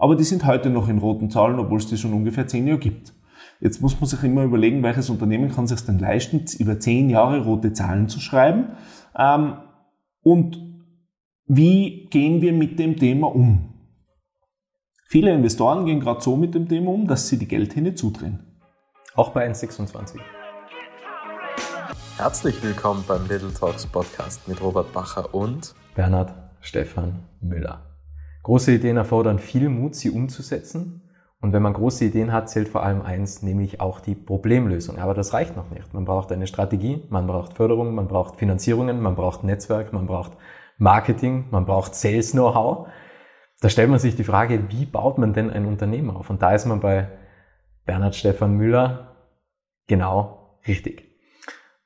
aber die sind heute noch in roten Zahlen, obwohl es die schon ungefähr zehn Jahre gibt. Jetzt muss man sich immer überlegen, welches Unternehmen kann sich denn leisten, über zehn Jahre rote Zahlen zu schreiben. Ähm, und wie gehen wir mit dem Thema um? Viele Investoren gehen gerade so mit dem Thema um, dass sie die Geldhähne zudrehen. Auch bei 1,26. Herzlich willkommen beim Little Talks Podcast mit Robert Bacher und Bernhard Stefan Müller. Große Ideen erfordern viel Mut, sie umzusetzen. Und wenn man große Ideen hat, zählt vor allem eins, nämlich auch die Problemlösung. Aber das reicht noch nicht. Man braucht eine Strategie, man braucht Förderung, man braucht Finanzierungen, man braucht Netzwerk, man braucht Marketing, man braucht Sales Know-how. Da stellt man sich die Frage, wie baut man denn ein Unternehmen auf? Und da ist man bei Bernhard Stefan Müller genau richtig.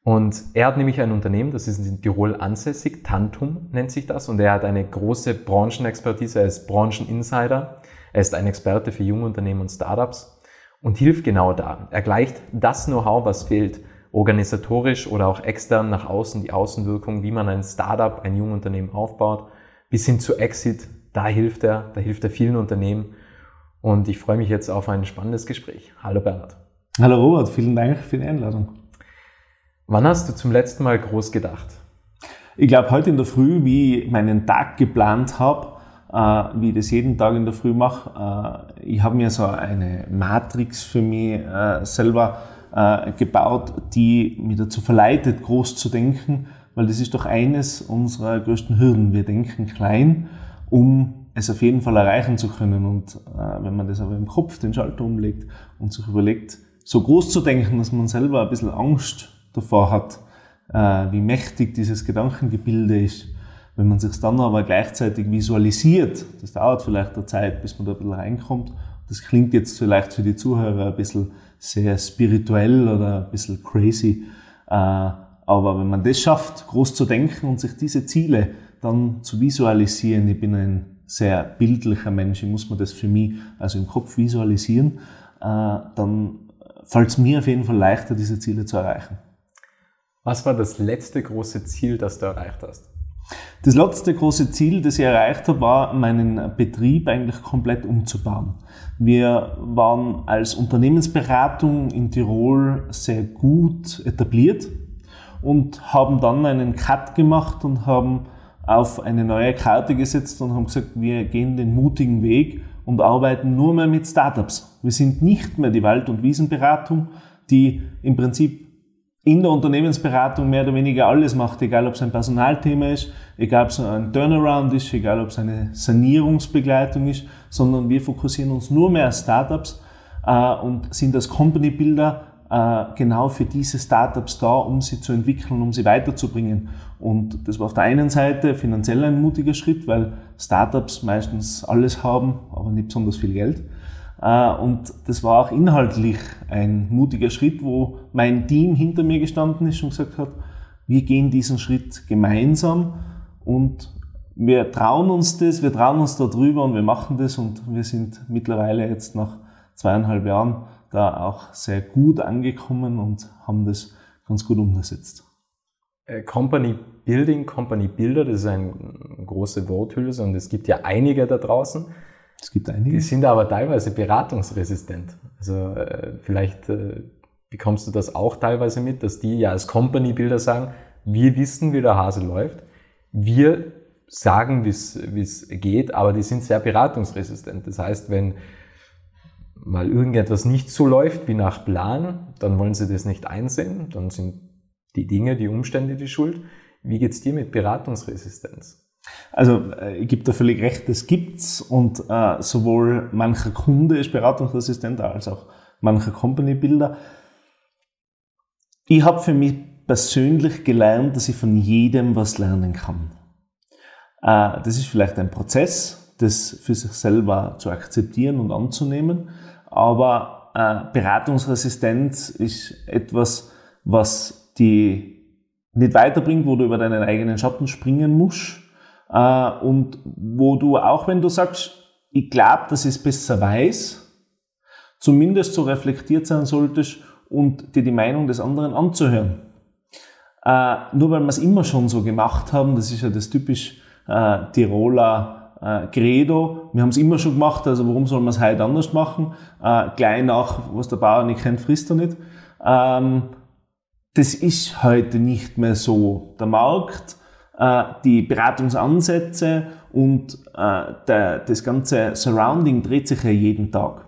Und er hat nämlich ein Unternehmen, das ist in Tirol ansässig, Tantum nennt sich das, und er hat eine große Branchenexpertise, er ist Brancheninsider, er ist ein Experte für junge Unternehmen und Startups und hilft genau da. Er gleicht das Know-how, was fehlt, organisatorisch oder auch extern nach außen, die Außenwirkung, wie man ein Startup, ein junges Unternehmen aufbaut, bis hin zu Exit, da hilft er, da hilft er vielen Unternehmen. Und ich freue mich jetzt auf ein spannendes Gespräch. Hallo Bernhard. Hallo Robert, vielen Dank für die Einladung. Wann hast du zum letzten Mal groß gedacht? Ich glaube, heute in der Früh, wie ich meinen Tag geplant habe, äh, wie ich das jeden Tag in der Früh mache. Äh, ich habe mir so eine Matrix für mich äh, selber äh, gebaut, die mich dazu verleitet, groß zu denken, weil das ist doch eines unserer größten Hürden. Wir denken klein, um es auf jeden Fall erreichen zu können. Und äh, wenn man das aber im Kopf den Schalter umlegt und sich überlegt, so groß zu denken, dass man selber ein bisschen Angst davor hat, äh, wie mächtig dieses Gedankengebilde ist. Wenn man sich dann aber gleichzeitig visualisiert, das dauert vielleicht eine Zeit, bis man da ein bisschen reinkommt. Das klingt jetzt vielleicht für die Zuhörer ein bisschen sehr spirituell oder ein bisschen crazy. Äh, aber wenn man das schafft, groß zu denken und sich diese Ziele dann zu visualisieren, ich bin ein sehr bildlicher Mensch, ich muss mir das für mich also im Kopf visualisieren, äh, dann fällt es mir auf jeden Fall leichter, diese Ziele zu erreichen. Was war das letzte große Ziel, das du erreicht hast? Das letzte große Ziel, das ich erreicht habe, war, meinen Betrieb eigentlich komplett umzubauen. Wir waren als Unternehmensberatung in Tirol sehr gut etabliert und haben dann einen Cut gemacht und haben auf eine neue Karte gesetzt und haben gesagt, wir gehen den mutigen Weg und arbeiten nur mehr mit Startups. Wir sind nicht mehr die Wald- und Wiesenberatung, die im Prinzip in der Unternehmensberatung mehr oder weniger alles macht, egal ob es ein Personalthema ist, egal ob es ein Turnaround ist, egal ob es eine Sanierungsbegleitung ist, sondern wir fokussieren uns nur mehr auf Startups äh, und sind als Company Builder äh, genau für diese Startups da, um sie zu entwickeln, um sie weiterzubringen. Und das war auf der einen Seite finanziell ein mutiger Schritt, weil Startups meistens alles haben, aber nicht besonders viel Geld. Äh, und das war auch inhaltlich ein mutiger Schritt, wo mein Team hinter mir gestanden ist und gesagt hat, wir gehen diesen Schritt gemeinsam und wir trauen uns das, wir trauen uns da drüber und wir machen das und wir sind mittlerweile jetzt nach zweieinhalb Jahren da auch sehr gut angekommen und haben das ganz gut umgesetzt. Äh, Company Building, Company Builder, das ist eine große Worthülse und es gibt ja einige da draußen. Es gibt einige. Die sind aber teilweise beratungsresistent. Also äh, vielleicht äh, bekommst du das auch teilweise mit, dass die ja als Company Builder sagen, wir wissen, wie der Hase läuft. Wir sagen, wie es geht, aber die sind sehr beratungsresistent. Das heißt, wenn mal irgendetwas nicht so läuft wie nach Plan, dann wollen sie das nicht einsehen, dann sind die Dinge, die Umstände die Schuld. Wie geht's dir mit Beratungsresistenz? Also äh, ich gebe da völlig recht, das gibt's und äh, sowohl mancher Kunde ist beratungsresistent als auch mancher Company-Builder. Ich habe für mich persönlich gelernt, dass ich von jedem was lernen kann. Äh, das ist vielleicht ein Prozess, das für sich selber zu akzeptieren und anzunehmen, aber äh, Beratungsresistenz ist etwas, was die nicht weiterbringt, wo du über deinen eigenen Schatten springen musst äh, und wo du, auch wenn du sagst, ich glaube, dass ich es besser weiß, zumindest so reflektiert sein solltest und dir die Meinung des anderen anzuhören. Äh, nur weil wir es immer schon so gemacht haben, das ist ja das typisch äh, Tiroler Credo, wir haben es immer schon gemacht, also warum soll man es heute anders machen? Gleich nach, was der Bauer nicht kennt, frisst er nicht. Ähm, das ist heute nicht mehr so. Der Markt, äh, die Beratungsansätze und äh, der, das ganze Surrounding dreht sich ja jeden Tag.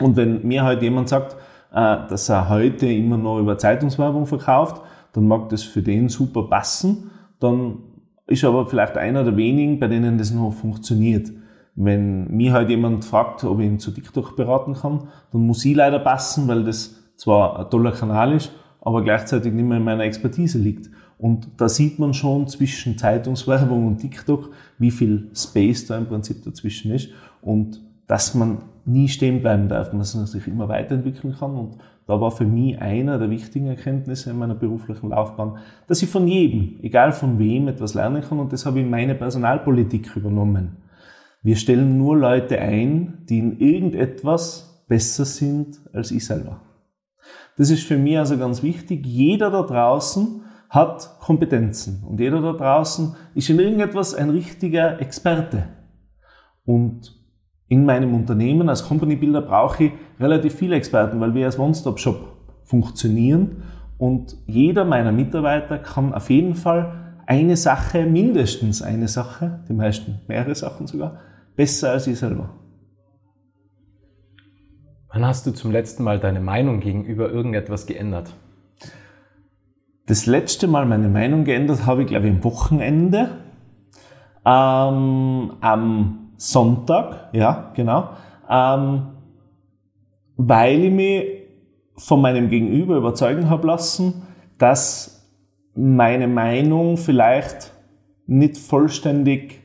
Und wenn mir heute jemand sagt, äh, dass er heute immer noch über Zeitungswerbung verkauft, dann mag das für den super passen. Dann ist aber vielleicht einer der wenigen, bei denen das noch funktioniert. Wenn mir halt jemand fragt, ob ich ihn zu TikTok beraten kann, dann muss ich leider passen, weil das zwar ein toller Kanal ist, aber gleichzeitig nicht mehr in meiner Expertise liegt. Und da sieht man schon zwischen Zeitungswerbung und TikTok, wie viel Space da im Prinzip dazwischen ist und dass man nie stehen bleiben darf, dass man sich immer weiterentwickeln kann. Und da war für mich einer der wichtigen Erkenntnisse in meiner beruflichen Laufbahn, dass ich von jedem, egal von wem, etwas lernen kann. Und das habe ich in meine Personalpolitik übernommen. Wir stellen nur Leute ein, die in irgendetwas besser sind als ich selber. Das ist für mich also ganz wichtig. Jeder da draußen hat Kompetenzen und jeder da draußen ist in irgendetwas ein richtiger Experte. Und in meinem Unternehmen als Company Builder brauche ich relativ viele Experten, weil wir als One-Stop-Shop funktionieren und jeder meiner Mitarbeiter kann auf jeden Fall eine Sache, mindestens eine Sache, die meisten mehrere Sachen sogar, besser als ich selber. Wann hast du zum letzten Mal deine Meinung gegenüber irgendetwas geändert? Das letzte Mal meine Meinung geändert habe ich, glaube ich, am Wochenende. Ähm, am Sonntag, ja, genau, ähm, weil ich mich von meinem Gegenüber überzeugen habe lassen, dass meine Meinung vielleicht nicht vollständig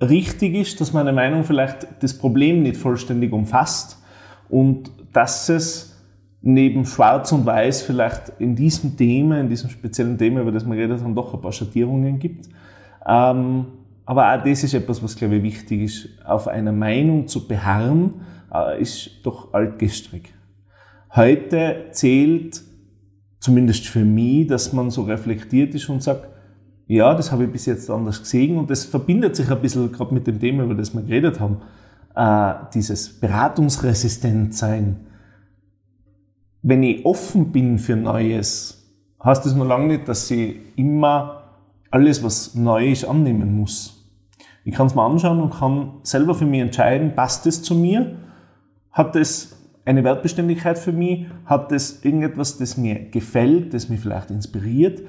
richtig ist, dass meine Meinung vielleicht das Problem nicht vollständig umfasst und dass es neben Schwarz und Weiß vielleicht in diesem Thema, in diesem speziellen Thema, über das wir geredet haben, doch ein paar Schattierungen gibt. Ähm, aber auch das ist etwas, was, glaube ich, wichtig ist. Auf einer Meinung zu beharren, äh, ist doch altgestrig. Heute zählt, zumindest für mich, dass man so reflektiert ist und sagt, ja, das habe ich bis jetzt anders gesehen und das verbindet sich ein bisschen gerade mit dem Thema, über das wir geredet haben, äh, dieses beratungsresistent sein. Wenn ich offen bin für Neues, heißt das noch lange nicht, dass ich immer alles, was neu ist, annehmen muss. Ich kann es mal anschauen und kann selber für mich entscheiden, passt es zu mir? Hat es eine Wertbeständigkeit für mich? Hat es irgendetwas, das mir gefällt, das mich vielleicht inspiriert?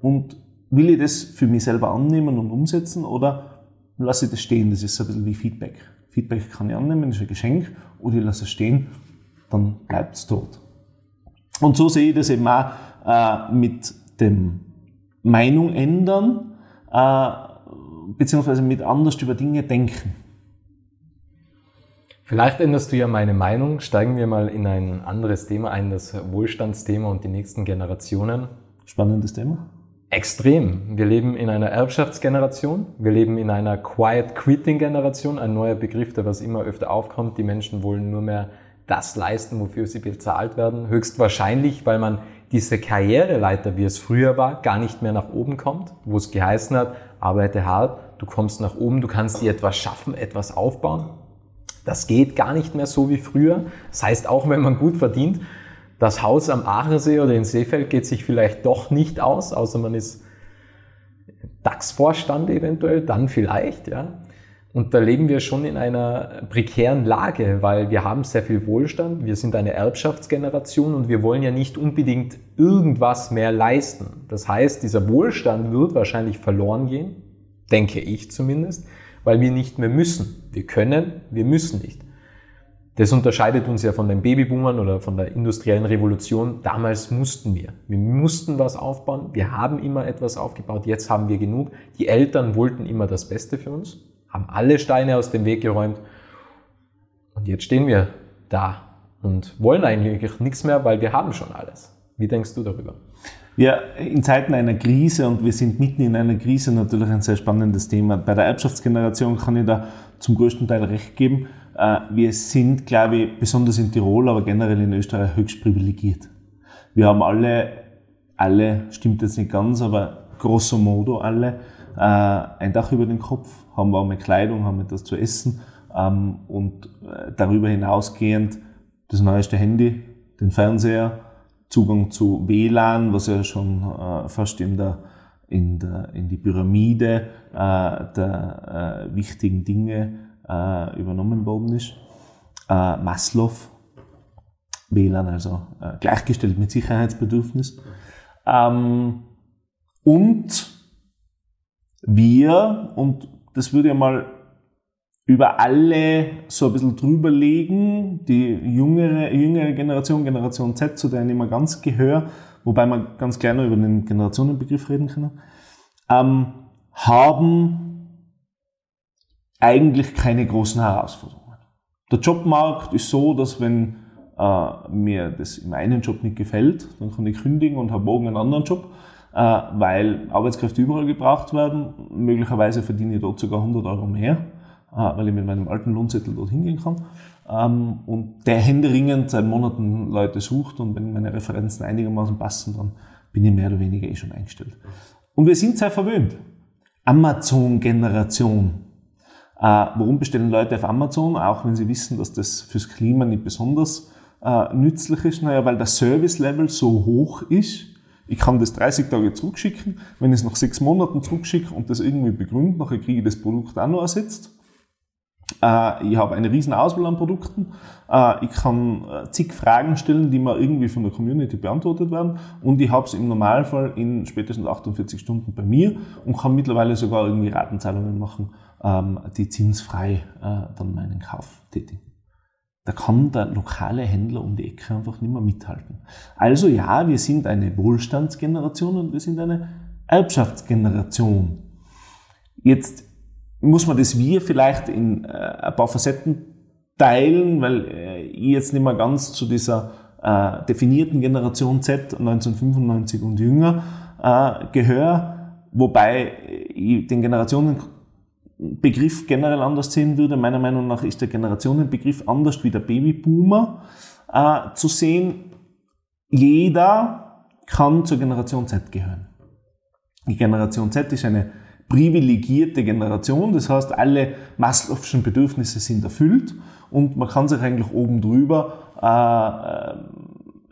Und will ich das für mich selber annehmen und umsetzen oder lasse ich das stehen? Das ist ein bisschen wie Feedback. Feedback kann ich annehmen, ist ein Geschenk, oder ich lasse es stehen, dann bleibt es tot. Und so sehe ich das eben auch äh, mit dem Meinung ändern. Äh, beziehungsweise mit anders über Dinge denken. Vielleicht änderst du ja meine Meinung. Steigen wir mal in ein anderes Thema ein, das Wohlstandsthema und die nächsten Generationen. Spannendes Thema. Extrem. Wir leben in einer Erbschaftsgeneration. Wir leben in einer Quiet Quitting Generation. Ein neuer Begriff, der was immer öfter aufkommt. Die Menschen wollen nur mehr das leisten, wofür sie bezahlt werden. Höchstwahrscheinlich, weil man diese Karriereleiter, wie es früher war, gar nicht mehr nach oben kommt, wo es geheißen hat, arbeite hart, du kommst nach oben, du kannst dir etwas schaffen, etwas aufbauen. Das geht gar nicht mehr so wie früher. Das heißt, auch wenn man gut verdient, das Haus am Achersee oder in Seefeld geht sich vielleicht doch nicht aus, außer man ist DAX-Vorstand eventuell, dann vielleicht, ja. Und da leben wir schon in einer prekären Lage, weil wir haben sehr viel Wohlstand, wir sind eine Erbschaftsgeneration und wir wollen ja nicht unbedingt irgendwas mehr leisten. Das heißt, dieser Wohlstand wird wahrscheinlich verloren gehen, denke ich zumindest, weil wir nicht mehr müssen. Wir können, wir müssen nicht. Das unterscheidet uns ja von den Babyboomern oder von der industriellen Revolution. Damals mussten wir. Wir mussten was aufbauen. Wir haben immer etwas aufgebaut. Jetzt haben wir genug. Die Eltern wollten immer das Beste für uns haben alle Steine aus dem Weg geräumt und jetzt stehen wir da und wollen eigentlich nichts mehr, weil wir haben schon alles. Wie denkst du darüber? Ja, in Zeiten einer Krise und wir sind mitten in einer Krise natürlich ein sehr spannendes Thema. Bei der Erbschaftsgeneration kann ich da zum größten Teil recht geben. Äh, wir sind, glaube ich, besonders in Tirol, aber generell in Österreich höchst privilegiert. Wir haben alle, alle, stimmt jetzt nicht ganz, aber grosso modo alle, äh, ein Dach über den Kopf, haben warme Kleidung, haben etwas zu essen ähm, und äh, darüber hinausgehend das neueste Handy, den Fernseher, Zugang zu WLAN, was ja schon äh, fast in der in, der, in die Pyramide äh, der äh, wichtigen Dinge äh, übernommen worden ist. Äh, Maslow, WLAN, also äh, gleichgestellt mit Sicherheitsbedürfnis. Ähm, und wir, und das würde ja mal über alle so ein bisschen drüber legen, die jüngere, jüngere Generation, Generation Z, zu der ich immer ganz gehöre, wobei man ganz gerne über den Generationenbegriff reden kann, ähm, haben eigentlich keine großen Herausforderungen. Der Jobmarkt ist so, dass wenn äh, mir das in meinem Job nicht gefällt, dann kann ich kündigen und habe morgen einen anderen Job, weil Arbeitskräfte überall gebraucht werden. Möglicherweise verdiene ich dort sogar 100 Euro mehr, äh, weil ich mit meinem alten Lohnzettel dort hingehen kann. Ähm, und der händeringend seit Monaten Leute sucht und wenn meine Referenzen einigermaßen passen, dann bin ich mehr oder weniger eh schon eingestellt. Und wir sind sehr verwöhnt. Amazon-Generation. Äh, warum bestellen Leute auf Amazon, auch wenn sie wissen, dass das fürs Klima nicht besonders äh, nützlich ist? Naja, weil der Service-Level so hoch ist, ich kann das 30 Tage zurückschicken. Wenn ich es nach sechs Monaten zurückschicke und das irgendwie begründe, nachher kriege ich das Produkt auch noch ersetzt. Äh, ich habe eine riesen Auswahl an Produkten. Äh, ich kann äh, zig Fragen stellen, die mir irgendwie von der Community beantwortet werden. Und ich habe es im Normalfall in spätestens 48 Stunden bei mir und kann mittlerweile sogar irgendwie Ratenzahlungen machen, ähm, die zinsfrei dann meinen Kauf tätigen. Da kann der lokale Händler um die Ecke einfach nicht mehr mithalten. Also ja, wir sind eine Wohlstandsgeneration und wir sind eine Erbschaftsgeneration. Jetzt muss man das Wir vielleicht in äh, ein paar Facetten teilen, weil äh, ich jetzt nicht mehr ganz zu dieser äh, definierten Generation Z 1995 und jünger äh, gehöre, wobei ich den Generationenbegriff generell anders sehen würde. Meiner Meinung nach ist der Generationenbegriff anders wie der Babyboomer äh, zu sehen. Jeder kann zur Generation Z gehören. Die Generation Z ist eine privilegierte Generation. Das heißt, alle Maslow'schen Bedürfnisse sind erfüllt und man kann sich eigentlich oben drüber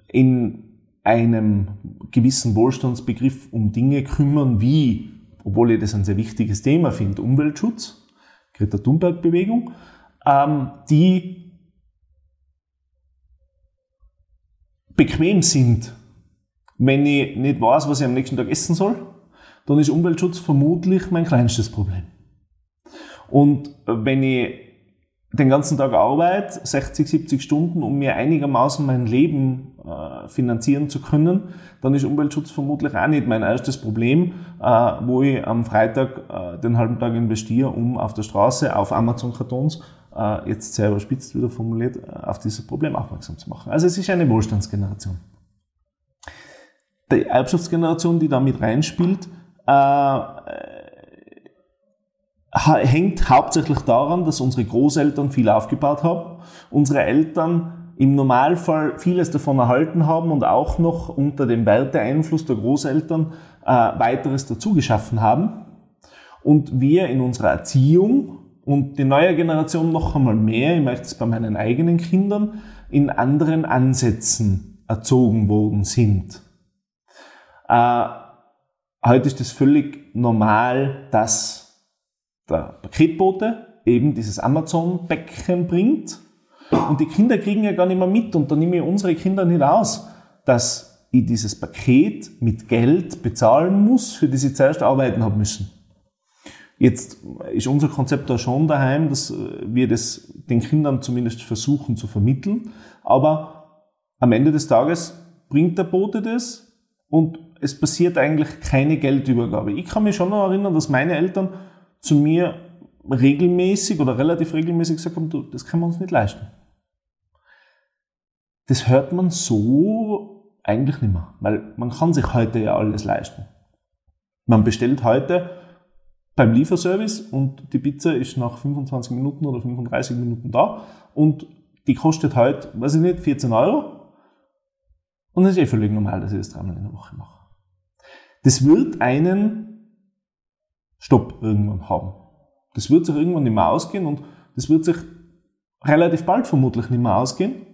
äh, in einem gewissen Wohlstandsbegriff um Dinge kümmern, wie, obwohl ich das ein sehr wichtiges Thema finde, Umweltschutz, Greta Thunberg-Bewegung, ähm, die bequem sind, wenn ich nicht weiß, was ich am nächsten Tag essen soll dann ist Umweltschutz vermutlich mein kleinstes Problem. Und wenn ich den ganzen Tag arbeite, 60, 70 Stunden, um mir einigermaßen mein Leben äh, finanzieren zu können, dann ist Umweltschutz vermutlich auch nicht mein erstes Problem, äh, wo ich am Freitag äh, den halben Tag investiere, um auf der Straße auf Amazon-Kartons, äh, jetzt sehr überspitzt wieder formuliert, äh, auf dieses Problem aufmerksam zu machen. Also es ist eine Wohlstandsgeneration. Die Erbschaftsgeneration, die da mit reinspielt, äh, hängt hauptsächlich daran, dass unsere Großeltern viel aufgebaut haben, unsere Eltern im Normalfall vieles davon erhalten haben und auch noch unter dem Werteeinfluss der Großeltern äh, weiteres dazu geschaffen haben. Und wir in unserer Erziehung und die neue Generation noch einmal mehr, ich möchte es bei meinen eigenen Kindern, in anderen Ansätzen erzogen worden sind. Äh, Heute ist es völlig normal, dass der Paketbote eben dieses Amazon-Päckchen bringt und die Kinder kriegen ja gar nicht mehr mit und da nehme ich unsere Kinder nicht aus, dass ich dieses Paket mit Geld bezahlen muss, für das sie zuerst arbeiten haben müssen. Jetzt ist unser Konzept da schon daheim, dass wir das den Kindern zumindest versuchen zu vermitteln, aber am Ende des Tages bringt der Bote das und es passiert eigentlich keine Geldübergabe. Ich kann mich schon noch erinnern, dass meine Eltern zu mir regelmäßig oder relativ regelmäßig gesagt haben, du, das können wir uns nicht leisten. Das hört man so eigentlich nicht mehr, weil man kann sich heute ja alles leisten. Man bestellt heute beim Lieferservice und die Pizza ist nach 25 Minuten oder 35 Minuten da und die kostet heute, weiß ich nicht, 14 Euro. Und es ist eh völlig normal, dass ich das dreimal in der Woche mache. Das wird einen Stopp irgendwann haben. Das wird sich irgendwann nicht mehr ausgehen und das wird sich relativ bald vermutlich nicht mehr ausgehen,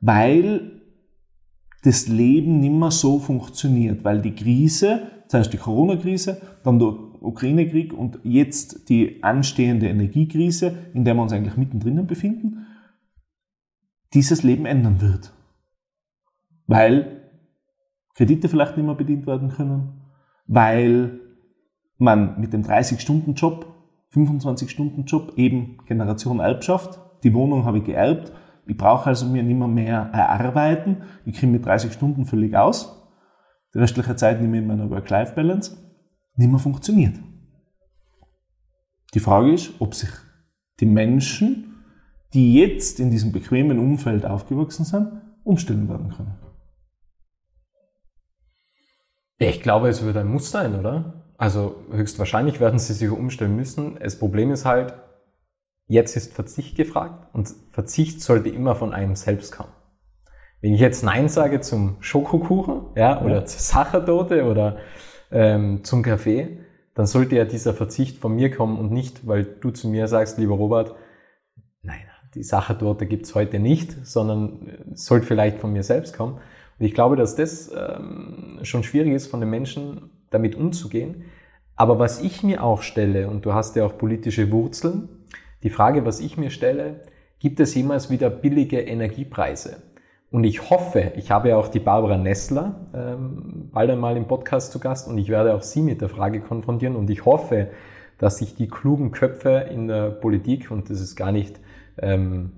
weil das Leben nicht mehr so funktioniert, weil die Krise, zuerst die Corona-Krise, dann der Ukraine-Krieg und jetzt die anstehende Energiekrise, in der wir uns eigentlich mittendrin befinden, dieses Leben ändern wird. Weil Kredite vielleicht nicht mehr bedient werden können, weil man mit dem 30-Stunden-Job, 25-Stunden-Job eben Generation Erbschaft, die Wohnung habe ich geerbt, ich brauche also mir nicht mehr, mehr erarbeiten, ich kriege mit 30 Stunden völlig aus, die restliche Zeit nehme ich in meiner Work-Life-Balance, nicht mehr funktioniert. Die Frage ist, ob sich die Menschen, die jetzt in diesem bequemen Umfeld aufgewachsen sind, umstellen werden können. Ich glaube, es wird ein Muss sein, oder? Also höchstwahrscheinlich werden sie sich umstellen müssen. Das Problem ist halt, jetzt ist Verzicht gefragt und Verzicht sollte immer von einem selbst kommen. Wenn ich jetzt Nein sage zum Schokokuchen, ja, oder ja. zur Sachertorte oder ähm, zum Kaffee, dann sollte ja dieser Verzicht von mir kommen und nicht, weil du zu mir sagst, lieber Robert, nein, die Sachertorte gibt's heute nicht, sondern sollte vielleicht von mir selbst kommen. Und ich glaube, dass das ähm, schon schwierig ist, von den Menschen damit umzugehen. Aber was ich mir auch stelle, und du hast ja auch politische Wurzeln, die Frage, was ich mir stelle, gibt es jemals wieder billige Energiepreise? Und ich hoffe, ich habe ja auch die Barbara Nessler ähm, bald einmal im Podcast zu Gast und ich werde auch sie mit der Frage konfrontieren und ich hoffe, dass sich die klugen Köpfe in der Politik, und das ist gar nicht, ähm,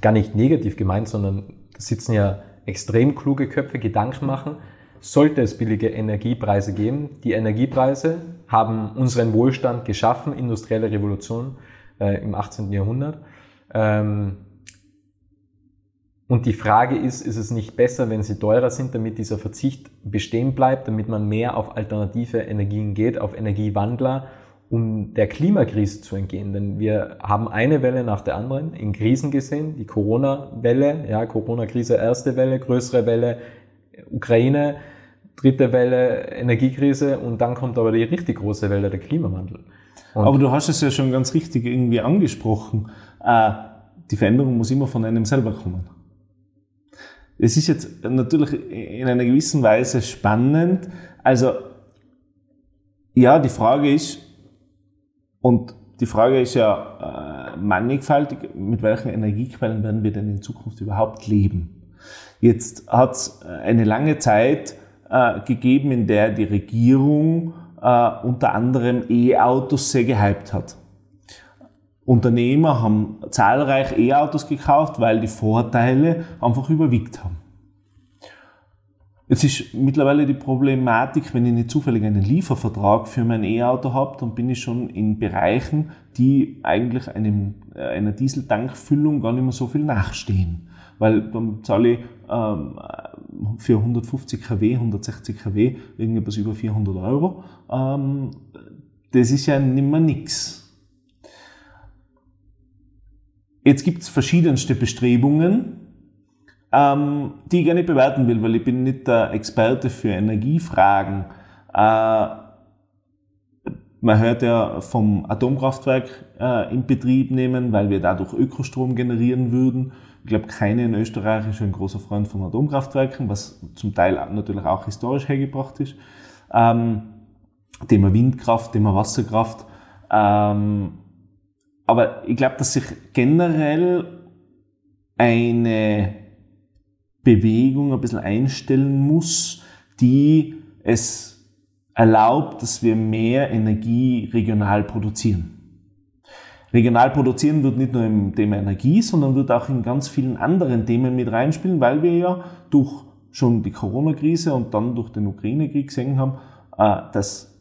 gar nicht negativ gemeint, sondern da sitzen ja extrem kluge Köpfe, Gedanken machen, sollte es billige Energiepreise geben. Die Energiepreise haben unseren Wohlstand geschaffen, industrielle Revolution äh, im 18. Jahrhundert. Ähm, und die Frage ist, ist es nicht besser, wenn sie teurer sind, damit dieser Verzicht bestehen bleibt, damit man mehr auf alternative Energien geht, auf Energiewandler, um der Klimakrise zu entgehen? Denn wir haben eine Welle nach der anderen in Krisen gesehen, die Corona-Welle, ja, Corona-Krise erste Welle, größere Welle, Ukraine, dritte Welle, Energiekrise und dann kommt aber die richtig große Welle, der Klimawandel. Und aber du hast es ja schon ganz richtig irgendwie angesprochen. Äh, die Veränderung muss immer von einem selber kommen. Es ist jetzt natürlich in einer gewissen Weise spannend. Also, ja, die Frage ist, und die Frage ist ja äh, mannigfaltig, mit welchen Energiequellen werden wir denn in Zukunft überhaupt leben? Jetzt hat es eine lange Zeit äh, gegeben, in der die Regierung äh, unter anderem E-Autos sehr gehypt hat. Unternehmer haben zahlreich E-Autos gekauft, weil die Vorteile einfach überwiegt haben. Jetzt ist mittlerweile die Problematik, wenn ich nicht zufällig einen Liefervertrag für mein E-Auto habe, dann bin ich schon in Bereichen, die eigentlich einem, äh, einer Dieseltankfüllung gar nicht mehr so viel nachstehen. Weil dann zahle ich ähm, für 150 kW, 160 kW irgendetwas über 400 Euro. Ähm, das ist ja nicht mehr nix. Jetzt gibt es verschiedenste Bestrebungen, ähm, die ich gerne bewerten will, weil ich bin nicht der Experte für Energiefragen. Äh, man hört ja vom Atomkraftwerk äh, in Betrieb nehmen, weil wir dadurch Ökostrom generieren würden. Ich glaube, keine in Österreich ist ein großer Freund von Atomkraftwerken, was zum Teil natürlich auch historisch hergebracht ist. Ähm, Thema Windkraft, Thema Wasserkraft. Ähm, aber ich glaube, dass sich generell eine Bewegung ein bisschen einstellen muss, die es erlaubt, dass wir mehr Energie regional produzieren. Regional produzieren wird nicht nur im Thema Energie, sondern wird auch in ganz vielen anderen Themen mit reinspielen, weil wir ja durch schon die Corona-Krise und dann durch den Ukraine-Krieg gesehen haben, äh, dass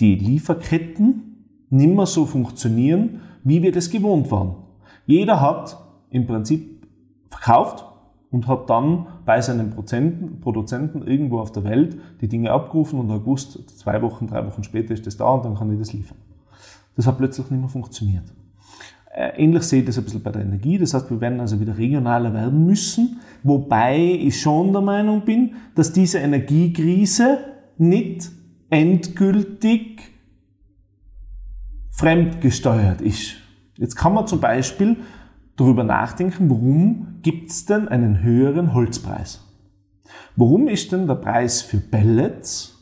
die Lieferketten nicht mehr so funktionieren, wie wir das gewohnt waren. Jeder hat im Prinzip verkauft und hat dann bei seinen Produzenten irgendwo auf der Welt die Dinge abgerufen und August, zwei Wochen, drei Wochen später ist das da und dann kann ich das liefern. Das hat plötzlich nicht mehr funktioniert. Äh, ähnlich sehe ich das ein bisschen bei der Energie. Das heißt, wir werden also wieder regionaler werden müssen, wobei ich schon der Meinung bin, dass diese Energiekrise nicht endgültig fremdgesteuert ist. Jetzt kann man zum Beispiel darüber nachdenken, warum gibt es denn einen höheren Holzpreis? Warum ist denn der Preis für Pellets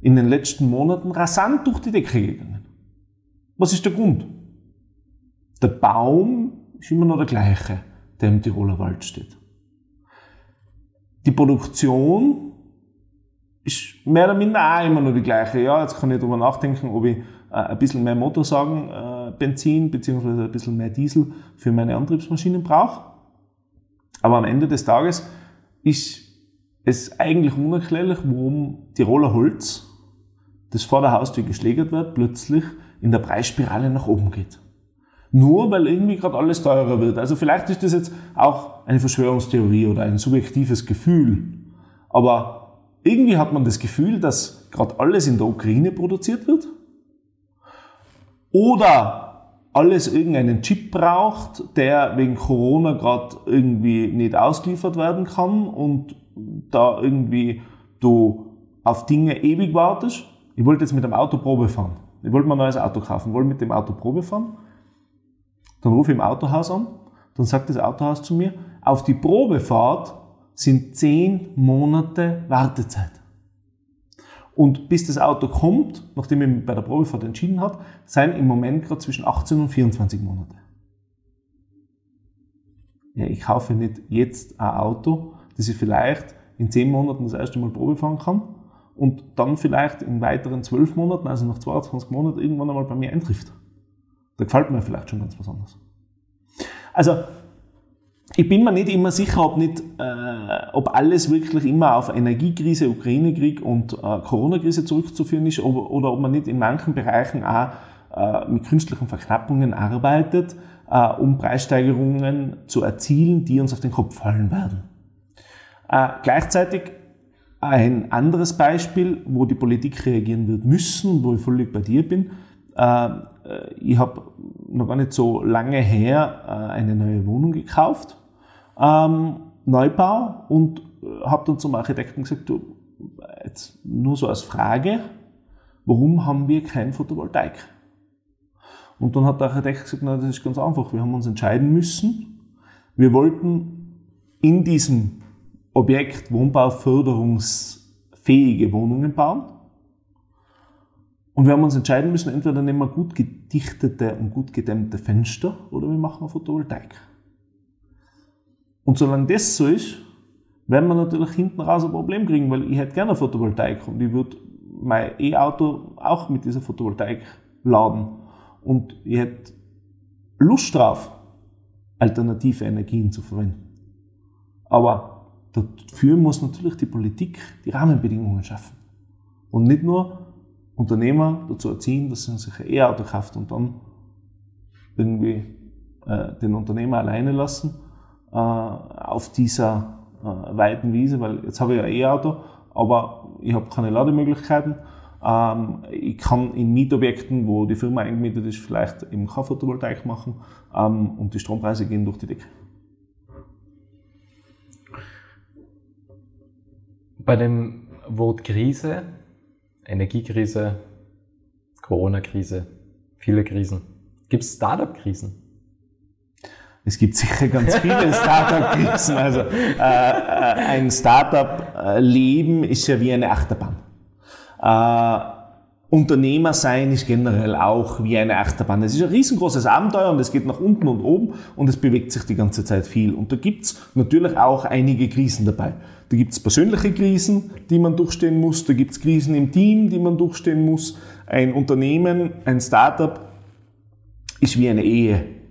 in den letzten Monaten rasant durch die Decke gegangen? Was ist der Grund? Der Baum ist immer noch der gleiche, der im Tiroler Wald steht. Die Produktion ist mehr oder minder auch immer noch die gleiche. Ja, jetzt kann ich darüber nachdenken, ob ich ein bisschen mehr Motorsagen, äh, Benzin beziehungsweise ein bisschen mehr Diesel für meine Antriebsmaschinen brauche. Aber am Ende des Tages ist es eigentlich unerklärlich, warum Tiroler Holz, das vor der Haustür geschlägert wird, plötzlich in der Preisspirale nach oben geht. Nur weil irgendwie gerade alles teurer wird. Also vielleicht ist das jetzt auch eine Verschwörungstheorie oder ein subjektives Gefühl. Aber irgendwie hat man das Gefühl, dass gerade alles in der Ukraine produziert wird oder alles irgendeinen Chip braucht, der wegen Corona gerade irgendwie nicht ausgeliefert werden kann und da irgendwie du auf Dinge ewig wartest. Ich wollte jetzt mit dem Auto Probe fahren. Ich wollte mir ein neues Auto kaufen, wollte mit dem Auto Probe fahren. Dann rufe ich im Autohaus an, dann sagt das Autohaus zu mir, auf die Probefahrt sind zehn Monate Wartezeit. Und bis das Auto kommt, nachdem mich bei der Probefahrt entschieden hat, seien im Moment gerade zwischen 18 und 24 Monate. Ja, ich kaufe nicht jetzt ein Auto, das ich vielleicht in 10 Monaten das erste Mal Probe fahren kann und dann vielleicht in weiteren 12 Monaten, also nach 22 Monaten, irgendwann einmal bei mir eintrifft. Da gefällt mir vielleicht schon ganz besonders. Also, ich bin mir nicht immer sicher, ob, nicht, äh, ob alles wirklich immer auf Energiekrise, Ukraine-Krieg und äh, Corona-Krise zurückzuführen ist ob, oder ob man nicht in manchen Bereichen auch äh, mit künstlichen Verknappungen arbeitet, äh, um Preissteigerungen zu erzielen, die uns auf den Kopf fallen werden. Äh, gleichzeitig ein anderes Beispiel, wo die Politik reagieren wird müssen, wo ich völlig bei dir bin. Äh, ich habe noch gar nicht so lange her äh, eine neue Wohnung gekauft ähm, Neubau und äh, habe dann zum Architekten gesagt, du, jetzt nur so als Frage, warum haben wir kein Photovoltaik? Und dann hat der Architekt gesagt, na, das ist ganz einfach, wir haben uns entscheiden müssen, wir wollten in diesem Objekt wohnbauförderungsfähige Wohnungen bauen. Und wir haben uns entscheiden müssen, entweder nehmen wir gut gedichtete und gut gedämmte Fenster oder wir machen Photovoltaik. Und solange das so ist, werden wir natürlich hinten raus ein Problem kriegen, weil ich hätte gerne Photovoltaik und ich würde mein E-Auto auch mit dieser Photovoltaik laden. Und ich hätte Lust drauf, alternative Energien zu verwenden. Aber dafür muss natürlich die Politik die Rahmenbedingungen schaffen. Und nicht nur Unternehmer dazu erziehen, dass sie sich ein E-Auto kaufen und dann irgendwie äh, den Unternehmer alleine lassen, äh, auf dieser äh, weiten Wiese, weil jetzt habe ich ja E-Auto, aber ich habe keine Lademöglichkeiten. Ähm, ich kann in Mietobjekten, wo die Firma eingemietet ist, vielleicht eben kein Photovoltaik machen ähm, und die Strompreise gehen durch die Decke. Bei dem Wort Krise, Energiekrise, Corona-Krise, viele Krisen, gibt es Startup-Krisen? Es gibt sicher ganz viele Startup-Krisen. Also äh, äh, ein Startup-Leben ist ja wie eine Achterbahn. Äh, Unternehmer sein ist generell auch wie eine Achterbahn. Es ist ein riesengroßes Abenteuer und es geht nach unten und oben und es bewegt sich die ganze Zeit viel. Und da gibt's natürlich auch einige Krisen dabei. Da gibt's persönliche Krisen, die man durchstehen muss. Da gibt's Krisen im Team, die man durchstehen muss. Ein Unternehmen, ein Startup ist wie eine Ehe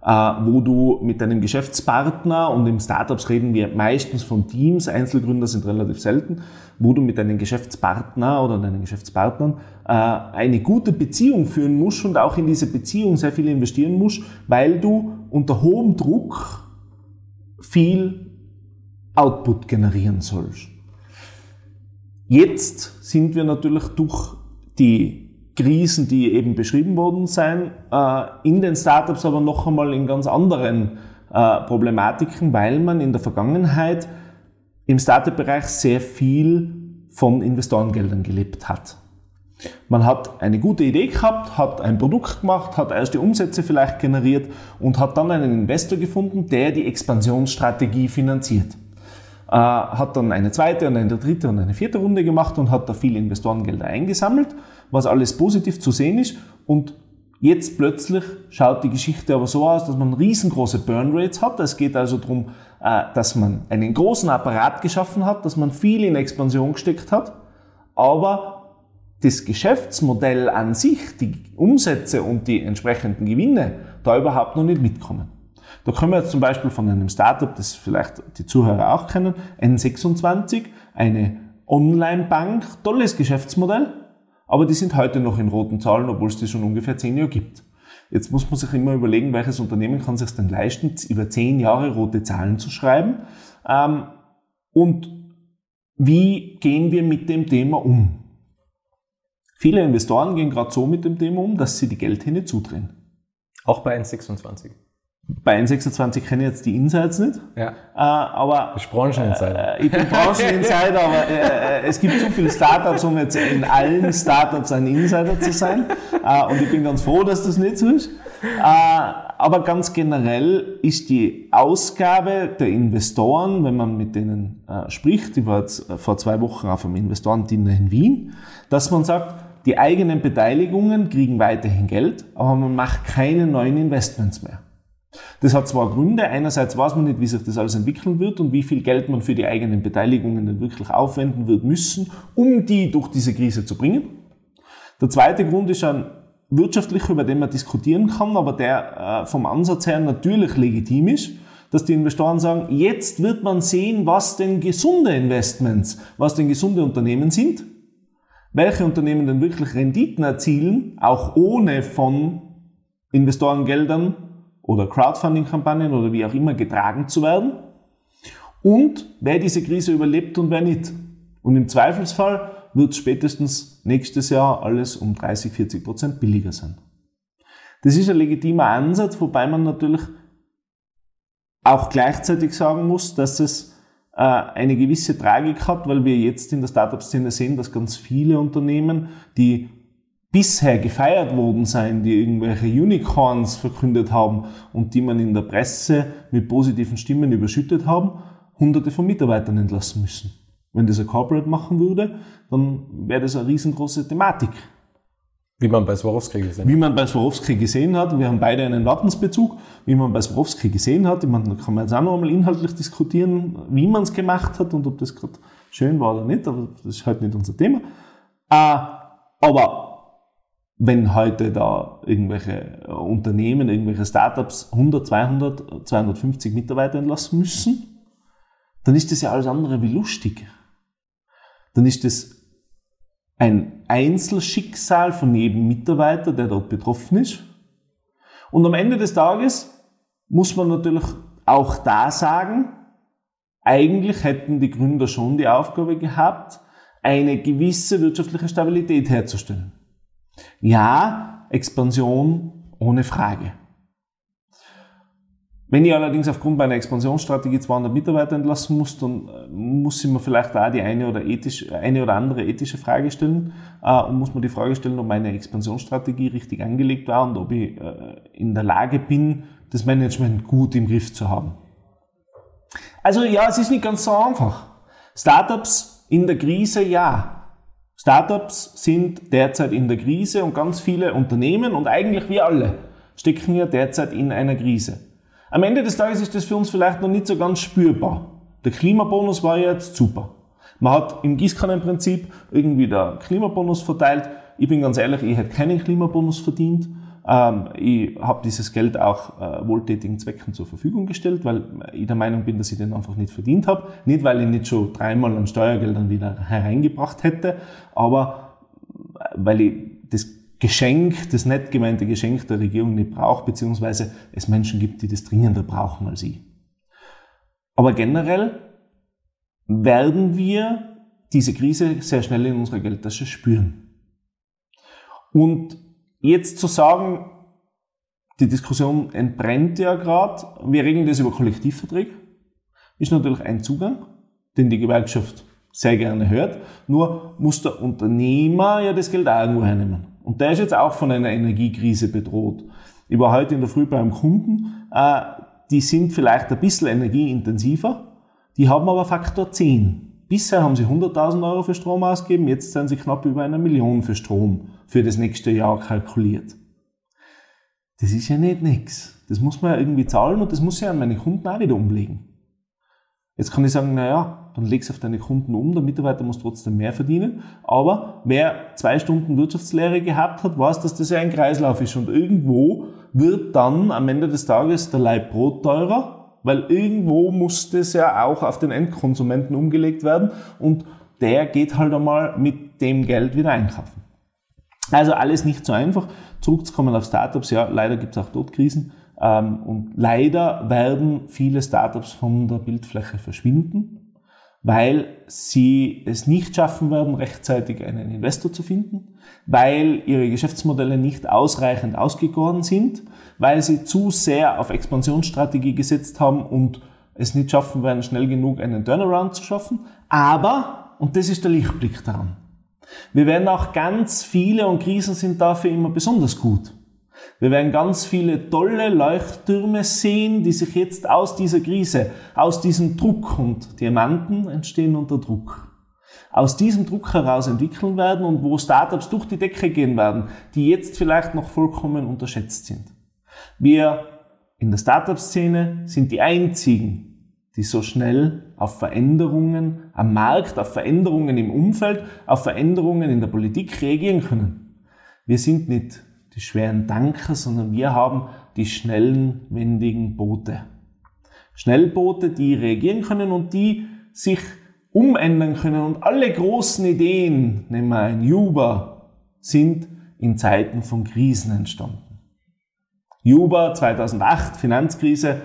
wo du mit deinem Geschäftspartner, und im Startups reden wir meistens von Teams, Einzelgründer sind relativ selten, wo du mit deinem Geschäftspartner oder deinen Geschäftspartnern äh, eine gute Beziehung führen musst und auch in diese Beziehung sehr viel investieren musst, weil du unter hohem Druck viel Output generieren sollst. Jetzt sind wir natürlich durch die Krisen, die eben beschrieben worden sind, äh, in den Startups aber noch einmal in ganz anderen äh, Problematiken, weil man in der Vergangenheit im Startup-Bereich sehr viel von Investorengeldern gelebt hat. Man hat eine gute Idee gehabt, hat ein Produkt gemacht, hat erste Umsätze vielleicht generiert und hat dann einen Investor gefunden, der die Expansionsstrategie finanziert. Äh, hat dann eine zweite und eine dritte und eine vierte Runde gemacht und hat da viele Investorengelder eingesammelt, was alles positiv zu sehen ist. Und jetzt plötzlich schaut die Geschichte aber so aus, dass man riesengroße Burn Rates hat. Es geht also darum, äh, dass man einen großen Apparat geschaffen hat, dass man viel in Expansion gesteckt hat, aber das Geschäftsmodell an sich, die Umsätze und die entsprechenden Gewinne da überhaupt noch nicht mitkommen. Da können wir jetzt zum Beispiel von einem Startup, das vielleicht die Zuhörer auch kennen, N26, eine Online-Bank, tolles Geschäftsmodell, aber die sind heute noch in roten Zahlen, obwohl es die schon ungefähr zehn Jahre gibt. Jetzt muss man sich immer überlegen, welches Unternehmen kann sich denn leisten, über zehn Jahre rote Zahlen zu schreiben. Ähm, und wie gehen wir mit dem Thema um? Viele Investoren gehen gerade so mit dem Thema um, dass sie die Geldhände zudrehen. Auch bei 1,26. Bei N26 kenne ich jetzt die Insights nicht. Ja. Äh, aber. Ich Brancheninsider. Äh, ich bin Brancheninsider, aber äh, es gibt so viele Startups, um jetzt in allen Startups ein Insider zu sein. Äh, und ich bin ganz froh, dass das nicht so ist. Äh, aber ganz generell ist die Ausgabe der Investoren, wenn man mit denen äh, spricht, ich war jetzt vor zwei Wochen auf einem Investorendiener in Wien, dass man sagt, die eigenen Beteiligungen kriegen weiterhin Geld, aber man macht keine neuen Investments mehr. Das hat zwei Gründe. Einerseits weiß man nicht, wie sich das alles entwickeln wird und wie viel Geld man für die eigenen Beteiligungen dann wirklich aufwenden wird müssen, um die durch diese Krise zu bringen. Der zweite Grund ist ein wirtschaftlicher, über den man diskutieren kann, aber der äh, vom Ansatz her natürlich legitim ist, dass die Investoren sagen, jetzt wird man sehen, was denn gesunde Investments, was denn gesunde Unternehmen sind, welche Unternehmen denn wirklich Renditen erzielen, auch ohne von Investorengeldern oder Crowdfunding-Kampagnen oder wie auch immer getragen zu werden und wer diese Krise überlebt und wer nicht. Und im Zweifelsfall wird spätestens nächstes Jahr alles um 30, 40 Prozent billiger sein. Das ist ein legitimer Ansatz, wobei man natürlich auch gleichzeitig sagen muss, dass es äh, eine gewisse Tragik hat, weil wir jetzt in der Startup-Szene sehen, dass ganz viele Unternehmen, die bisher gefeiert worden sein, die irgendwelche Unicorns verkündet haben und die man in der Presse mit positiven Stimmen überschüttet haben, hunderte von Mitarbeitern entlassen müssen. Wenn das ein Corporate machen würde, dann wäre das eine riesengroße Thematik. Wie man bei Swarovski gesehen hat. Wie man bei Swarovski gesehen hat. Wir haben beide einen Wappensbezug. Wie man bei Swarovski gesehen hat. Ich meine, da kann man jetzt auch noch einmal inhaltlich diskutieren, wie man es gemacht hat und ob das gerade schön war oder nicht. Aber das ist halt nicht unser Thema. Äh, aber wenn heute da irgendwelche äh, Unternehmen, irgendwelche Startups 100, 200, 250 Mitarbeiter entlassen müssen, dann ist das ja alles andere wie lustig. Dann ist das ein Einzelschicksal von jedem Mitarbeiter, der dort betroffen ist. Und am Ende des Tages muss man natürlich auch da sagen, eigentlich hätten die Gründer schon die Aufgabe gehabt, eine gewisse wirtschaftliche Stabilität herzustellen. Ja, Expansion ohne Frage. Wenn ich allerdings aufgrund meiner Expansionsstrategie 200 Mitarbeiter entlassen muss, dann äh, muss ich mir vielleicht auch die eine oder, ethisch, eine oder andere ethische Frage stellen äh, und muss mir die Frage stellen, ob meine Expansionsstrategie richtig angelegt war und ob ich äh, in der Lage bin, das Management gut im Griff zu haben. Also ja, es ist nicht ganz so einfach. Startups in der Krise, ja. Startups sind derzeit in der Krise und ganz viele Unternehmen und eigentlich wir alle stecken ja derzeit in einer Krise. Am Ende des Tages ist das für uns vielleicht noch nicht so ganz spürbar. Der Klimabonus war jetzt super. Man hat im Gießkannenprinzip irgendwie der Klimabonus verteilt. Ich bin ganz ehrlich, ich hätte keinen Klimabonus verdient. Ähm, ich habe dieses Geld auch äh, wohltätigen Zwecken zur Verfügung gestellt, weil ich der Meinung bin, dass ich den einfach nicht verdient habe. Nicht, weil ich nicht schon dreimal an Steuergeldern wieder hereingebracht hätte, aber äh, weil ich das Geschenk, das nett gemeinte Geschenk der Regierung nicht brauche, beziehungsweise es Menschen gibt, die das dringender brauchen als ich. Aber generell werden wir diese Krise sehr schnell in unserer Geldtasche spüren. Und jetzt zu sagen, die Diskussion entbrennt ja gerade, wir regeln das über Kollektivverträge, ist natürlich ein Zugang, den die Gewerkschaft sehr gerne hört. Nur muss der Unternehmer ja das Geld auch irgendwo hernehmen. Und der ist jetzt auch von einer Energiekrise bedroht. Ich war heute in der Früh beim Kunden, äh, die sind vielleicht ein bisschen energieintensiver, die haben aber Faktor 10. Bisher haben sie 100.000 Euro für Strom ausgegeben, jetzt sind sie knapp über eine Million für Strom für das nächste Jahr kalkuliert. Das ist ja nicht nix. Das muss man ja irgendwie zahlen und das muss ich an meine Kunden auch wieder umlegen. Jetzt kann ich sagen, naja, dann leg's auf deine Kunden um, der Mitarbeiter muss trotzdem mehr verdienen. Aber wer zwei Stunden Wirtschaftslehre gehabt hat, weiß, dass das ja ein Kreislauf ist und irgendwo wird dann am Ende des Tages der Leib Brot teurer, weil irgendwo muss das ja auch auf den Endkonsumenten umgelegt werden und der geht halt einmal mit dem Geld wieder einkaufen. Also alles nicht so einfach. Zurückzukommen auf Startups, ja, leider gibt es auch dort Krisen. Ähm, und leider werden viele Startups von der Bildfläche verschwinden, weil sie es nicht schaffen werden, rechtzeitig einen Investor zu finden, weil ihre Geschäftsmodelle nicht ausreichend ausgegoren sind, weil sie zu sehr auf Expansionsstrategie gesetzt haben und es nicht schaffen werden, schnell genug einen Turnaround zu schaffen. Aber, und das ist der Lichtblick daran, wir werden auch ganz viele, und Krisen sind dafür immer besonders gut. Wir werden ganz viele tolle Leuchttürme sehen, die sich jetzt aus dieser Krise, aus diesem Druck und Diamanten entstehen unter Druck, aus diesem Druck heraus entwickeln werden und wo Startups durch die Decke gehen werden, die jetzt vielleicht noch vollkommen unterschätzt sind. Wir in der Startup-Szene sind die einzigen, die so schnell auf Veränderungen am Markt, auf Veränderungen im Umfeld, auf Veränderungen in der Politik reagieren können. Wir sind nicht die schweren Tanker, sondern wir haben die schnellen, wendigen Boote. Schnellboote, die reagieren können und die sich umändern können. Und alle großen Ideen, nehmen wir ein Juba, sind in Zeiten von Krisen entstanden. Juba 2008, Finanzkrise,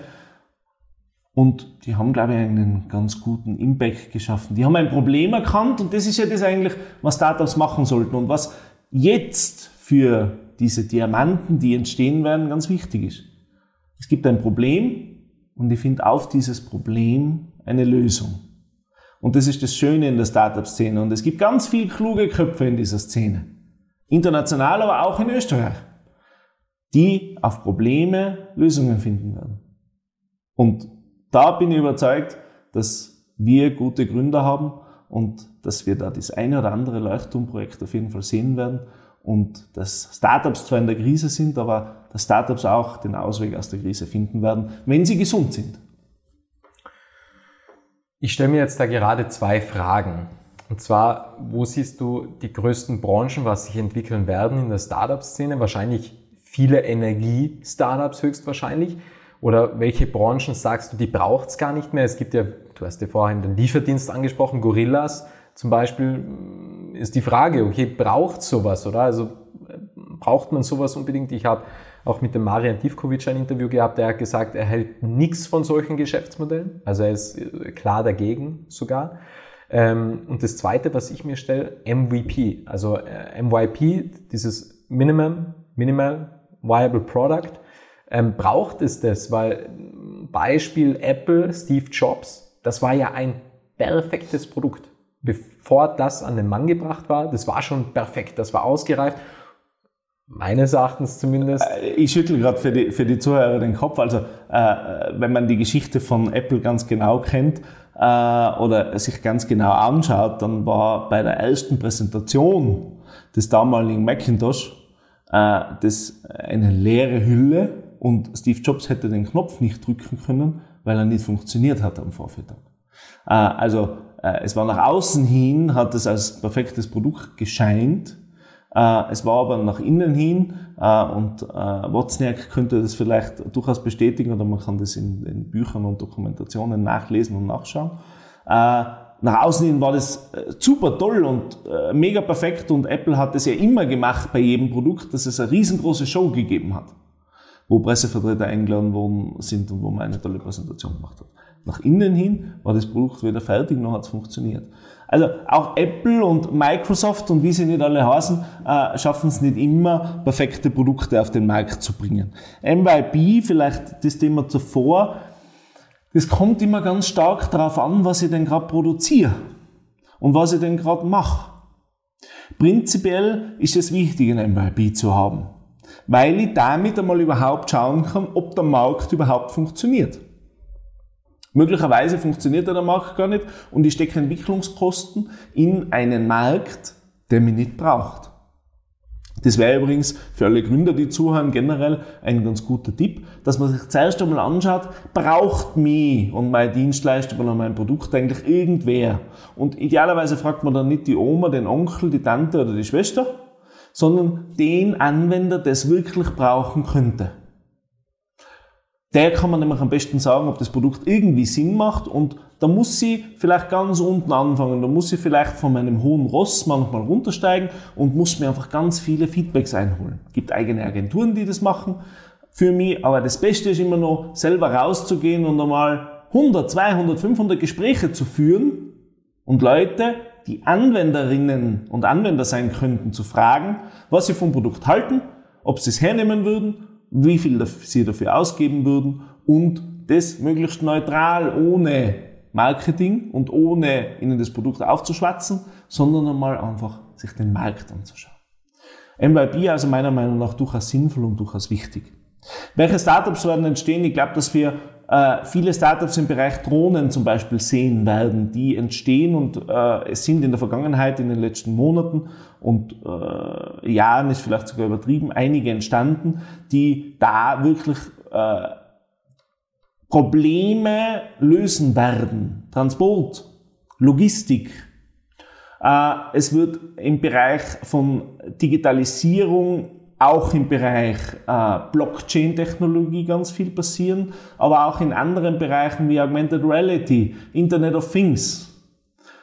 und die haben, glaube ich, einen ganz guten Impact geschaffen. Die haben ein Problem erkannt und das ist ja das eigentlich, was Startups machen sollten und was jetzt für diese Diamanten, die entstehen werden, ganz wichtig ist. Es gibt ein Problem und ich finde auf dieses Problem eine Lösung. Und das ist das Schöne in der Startup-Szene. Und es gibt ganz viele kluge Köpfe in dieser Szene. International, aber auch in Österreich. Die auf Probleme Lösungen finden werden. Und da bin ich überzeugt, dass wir gute Gründer haben und dass wir da das eine oder andere Leuchtturmprojekt auf jeden Fall sehen werden und dass Startups zwar in der Krise sind, aber dass Startups auch den Ausweg aus der Krise finden werden, wenn sie gesund sind. Ich stelle mir jetzt da gerade zwei Fragen. Und zwar, wo siehst du die größten Branchen, was sich entwickeln werden in der Startup-Szene? Wahrscheinlich viele Energie-Startups höchstwahrscheinlich. Oder welche Branchen sagst du, die braucht es gar nicht mehr? Es gibt ja, du hast ja vorhin den Lieferdienst angesprochen, Gorillas zum Beispiel, ist die Frage, okay, braucht sowas, oder? Also braucht man sowas unbedingt? Ich habe auch mit dem Marian Divkovic ein Interview gehabt, der hat gesagt, er hält nichts von solchen Geschäftsmodellen. Also er ist äh, klar dagegen sogar. Ähm, und das Zweite, was ich mir stelle, MVP. Also äh, MYP, dieses Minimum, Minimal Viable Product ähm, braucht es das? Weil Beispiel Apple, Steve Jobs, das war ja ein perfektes Produkt. Bevor das an den Mann gebracht war, das war schon perfekt, das war ausgereift. Meines Erachtens zumindest. Äh, ich schüttel gerade für die, für die Zuhörer den Kopf. Also, äh, wenn man die Geschichte von Apple ganz genau kennt äh, oder sich ganz genau anschaut, dann war bei der ersten Präsentation des damaligen Macintosh äh, das eine leere Hülle und Steve Jobs hätte den Knopf nicht drücken können, weil er nicht funktioniert hat am Vormittag. Äh, also es war nach außen hin, hat es als perfektes Produkt gescheint. Äh, es war aber nach innen hin und Wozniak könnte das vielleicht durchaus bestätigen oder man kann das in, in Büchern und Dokumentationen nachlesen und nachschauen. Nach außen hin war das super toll und mega perfekt und Apple hat es ja immer gemacht bei jedem Produkt, dass es eine riesengroße Show gegeben hat wo Pressevertreter eingeladen worden sind und wo man eine tolle Präsentation gemacht hat. Nach innen hin war das Produkt wieder fertig, noch hat es funktioniert. Also auch Apple und Microsoft und wie sie nicht alle heißen, äh, schaffen es nicht immer, perfekte Produkte auf den Markt zu bringen. MYB, vielleicht das Thema zuvor, das kommt immer ganz stark darauf an, was ich denn gerade produziere. und was ich denn gerade mache. Prinzipiell ist es wichtig, ein MYB zu haben, weil ich damit einmal überhaupt schauen kann, ob der Markt überhaupt funktioniert. Möglicherweise funktioniert der Markt gar nicht und ich stecke Entwicklungskosten in einen Markt, der mich nicht braucht. Das wäre übrigens für alle Gründer, die zuhören, generell ein ganz guter Tipp, dass man sich zuerst einmal anschaut, braucht mich und meine Dienstleistung oder mein Produkt eigentlich irgendwer? Und idealerweise fragt man dann nicht die Oma, den Onkel, die Tante oder die Schwester, sondern den Anwender, der es wirklich brauchen könnte der kann man nämlich am besten sagen, ob das Produkt irgendwie Sinn macht. Und da muss sie vielleicht ganz unten anfangen, da muss sie vielleicht von meinem hohen Ross manchmal runtersteigen und muss mir einfach ganz viele Feedbacks einholen. Es gibt eigene Agenturen, die das machen für mich, aber das Beste ist immer noch, selber rauszugehen und einmal 100, 200, 500 Gespräche zu führen und Leute, die Anwenderinnen und Anwender sein könnten, zu fragen, was sie vom Produkt halten, ob sie es hernehmen würden wie viel sie dafür ausgeben würden und das möglichst neutral, ohne Marketing und ohne ihnen das Produkt aufzuschwatzen, sondern einmal einfach sich den Markt anzuschauen. MYB also meiner Meinung nach durchaus sinnvoll und durchaus wichtig. Welche Startups werden entstehen? Ich glaube, dass wir äh, viele Startups im Bereich Drohnen zum Beispiel sehen werden, die entstehen und äh, es sind in der Vergangenheit, in den letzten Monaten und äh, Jahren ist vielleicht sogar übertrieben, einige entstanden, die da wirklich äh, Probleme lösen werden. Transport, Logistik. Äh, es wird im Bereich von Digitalisierung auch im Bereich äh, Blockchain-Technologie ganz viel passieren, aber auch in anderen Bereichen wie Augmented Reality, Internet of Things.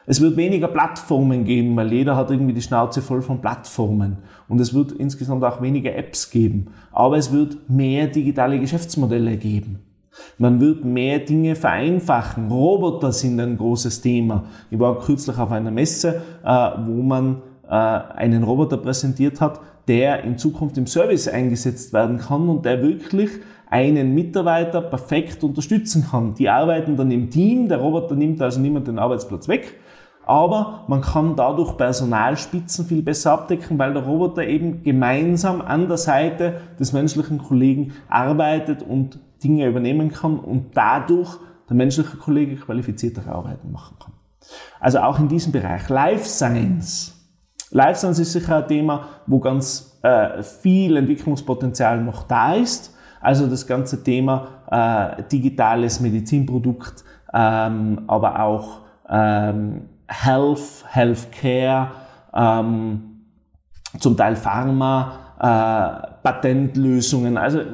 Es wird weniger Plattformen geben, weil jeder hat irgendwie die Schnauze voll von Plattformen. Und es wird insgesamt auch weniger Apps geben. Aber es wird mehr digitale Geschäftsmodelle geben. Man wird mehr Dinge vereinfachen. Roboter sind ein großes Thema. Ich war kürzlich auf einer Messe, äh, wo man äh, einen Roboter präsentiert hat, der in Zukunft im Service eingesetzt werden kann und der wirklich einen Mitarbeiter perfekt unterstützen kann. Die arbeiten dann im Team, der Roboter nimmt also niemand den Arbeitsplatz weg, aber man kann dadurch Personalspitzen viel besser abdecken, weil der Roboter eben gemeinsam an der Seite des menschlichen Kollegen arbeitet und Dinge übernehmen kann und dadurch der menschliche Kollege qualifiziertere Arbeiten machen kann. Also auch in diesem Bereich Life Science Life Science ist sicher ein Thema, wo ganz äh, viel Entwicklungspotenzial noch da ist. Also das ganze Thema äh, digitales Medizinprodukt, ähm, aber auch ähm, Health, Healthcare, ähm, zum Teil Pharma, äh, Patentlösungen, also äh,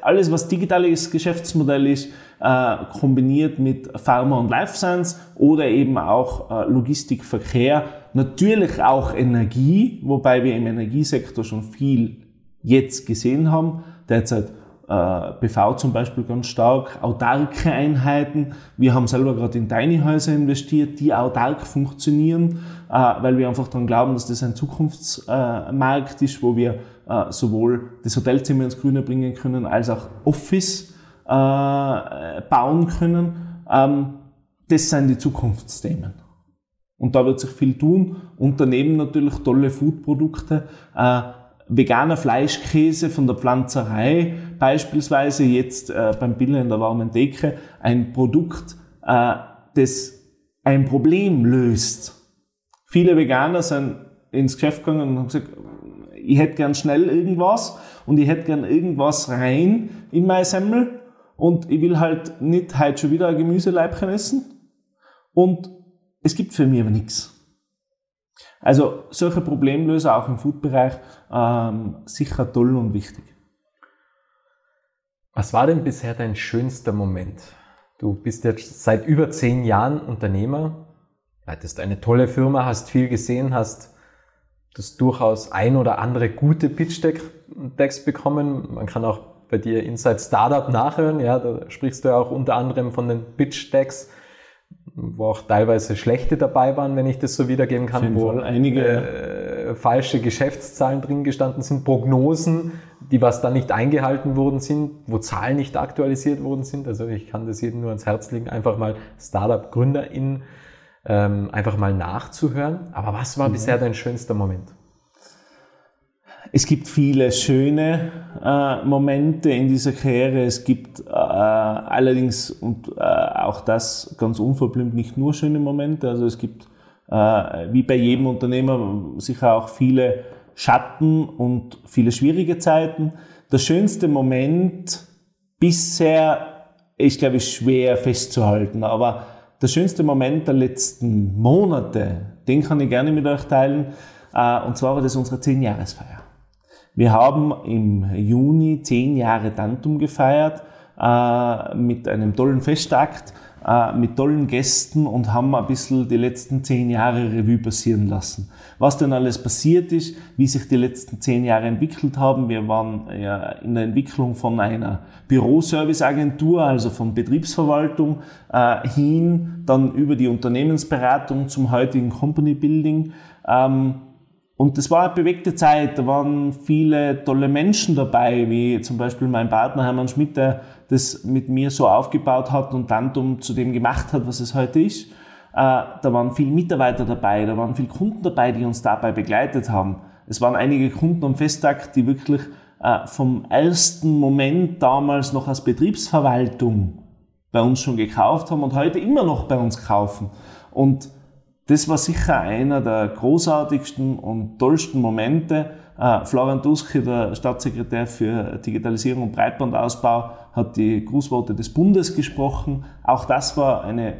alles, was digitales Geschäftsmodell ist, äh, kombiniert mit Pharma und Life Science oder eben auch äh, Logistik, Verkehr, natürlich auch Energie, wobei wir im Energiesektor schon viel jetzt gesehen haben. Derzeit äh, PV zum Beispiel ganz stark, autarke Einheiten. Wir haben selber gerade in Tiny Häuser investiert, die autark funktionieren, äh, weil wir einfach daran glauben, dass das ein Zukunftsmarkt ist, wo wir äh, sowohl das Hotelzimmer ins Grüne bringen können, als auch Office äh, bauen können. Ähm, das sind die Zukunftsthemen. Und da wird sich viel tun. Und daneben natürlich tolle Foodprodukte. Äh, veganer Fleischkäse von der Pflanzerei beispielsweise jetzt äh, beim Billa in der warmen Decke ein Produkt, äh, das ein Problem löst. Viele Veganer sind ins Geschäft gegangen und haben gesagt, ich hätte gern schnell irgendwas und ich hätte gern irgendwas rein in meine Semmel und ich will halt nicht heute schon wieder ein Gemüseleibchen essen und es gibt für mich aber nichts. Also solche Problemlöser auch im Food-Bereich ähm, sicher toll und wichtig. Was war denn bisher dein schönster Moment? Du bist jetzt seit über zehn Jahren Unternehmer, leitest eine tolle Firma, hast viel gesehen, hast das durchaus ein oder andere gute Pitch-Decks bekommen. Man kann auch bei dir Inside Startup nachhören. Ja, da sprichst du ja auch unter anderem von den Pitch-Decks, wo auch teilweise schlechte dabei waren, wenn ich das so wiedergeben kann, wo einige äh, falsche Geschäftszahlen drin gestanden sind, Prognosen, die was dann nicht eingehalten worden sind, wo Zahlen nicht aktualisiert worden sind. Also ich kann das jedem nur ans Herz legen, einfach mal Startup-GründerInnen ähm, einfach mal nachzuhören. Aber was war mhm. bisher dein schönster Moment? Es gibt viele schöne äh, Momente in dieser Karriere. Es gibt äh, allerdings, und äh, auch das ganz unverblümt, nicht nur schöne Momente. Also es gibt, äh, wie bei jedem Unternehmer, sicher auch viele Schatten und viele schwierige Zeiten. Der schönste Moment bisher ist, glaube ich, schwer festzuhalten. Aber der schönste Moment der letzten Monate, den kann ich gerne mit euch teilen. Äh, und zwar war das unsere 10-Jahresfeier. Wir haben im Juni 10 Jahre Tantum gefeiert äh, mit einem tollen Festakt, äh, mit tollen Gästen und haben ein bisschen die letzten 10 Jahre Revue passieren lassen. Was denn alles passiert ist, wie sich die letzten 10 Jahre entwickelt haben. Wir waren ja in der Entwicklung von einer Büroserviceagentur, also von Betriebsverwaltung äh, hin, dann über die Unternehmensberatung zum heutigen Company Building. Ähm, und das war eine bewegte Zeit. Da waren viele tolle Menschen dabei, wie zum Beispiel mein Partner Hermann Schmidt, der das mit mir so aufgebaut hat und Tantum zu dem gemacht hat, was es heute ist. Äh, da waren viele Mitarbeiter dabei, da waren viele Kunden dabei, die uns dabei begleitet haben. Es waren einige Kunden am Festtag, die wirklich äh, vom ersten Moment damals noch als Betriebsverwaltung bei uns schon gekauft haben und heute immer noch bei uns kaufen. Und das war sicher einer der großartigsten und tollsten Momente. Äh, Florian Duske, der Staatssekretär für Digitalisierung und Breitbandausbau, hat die Grußworte des Bundes gesprochen. Auch das war eine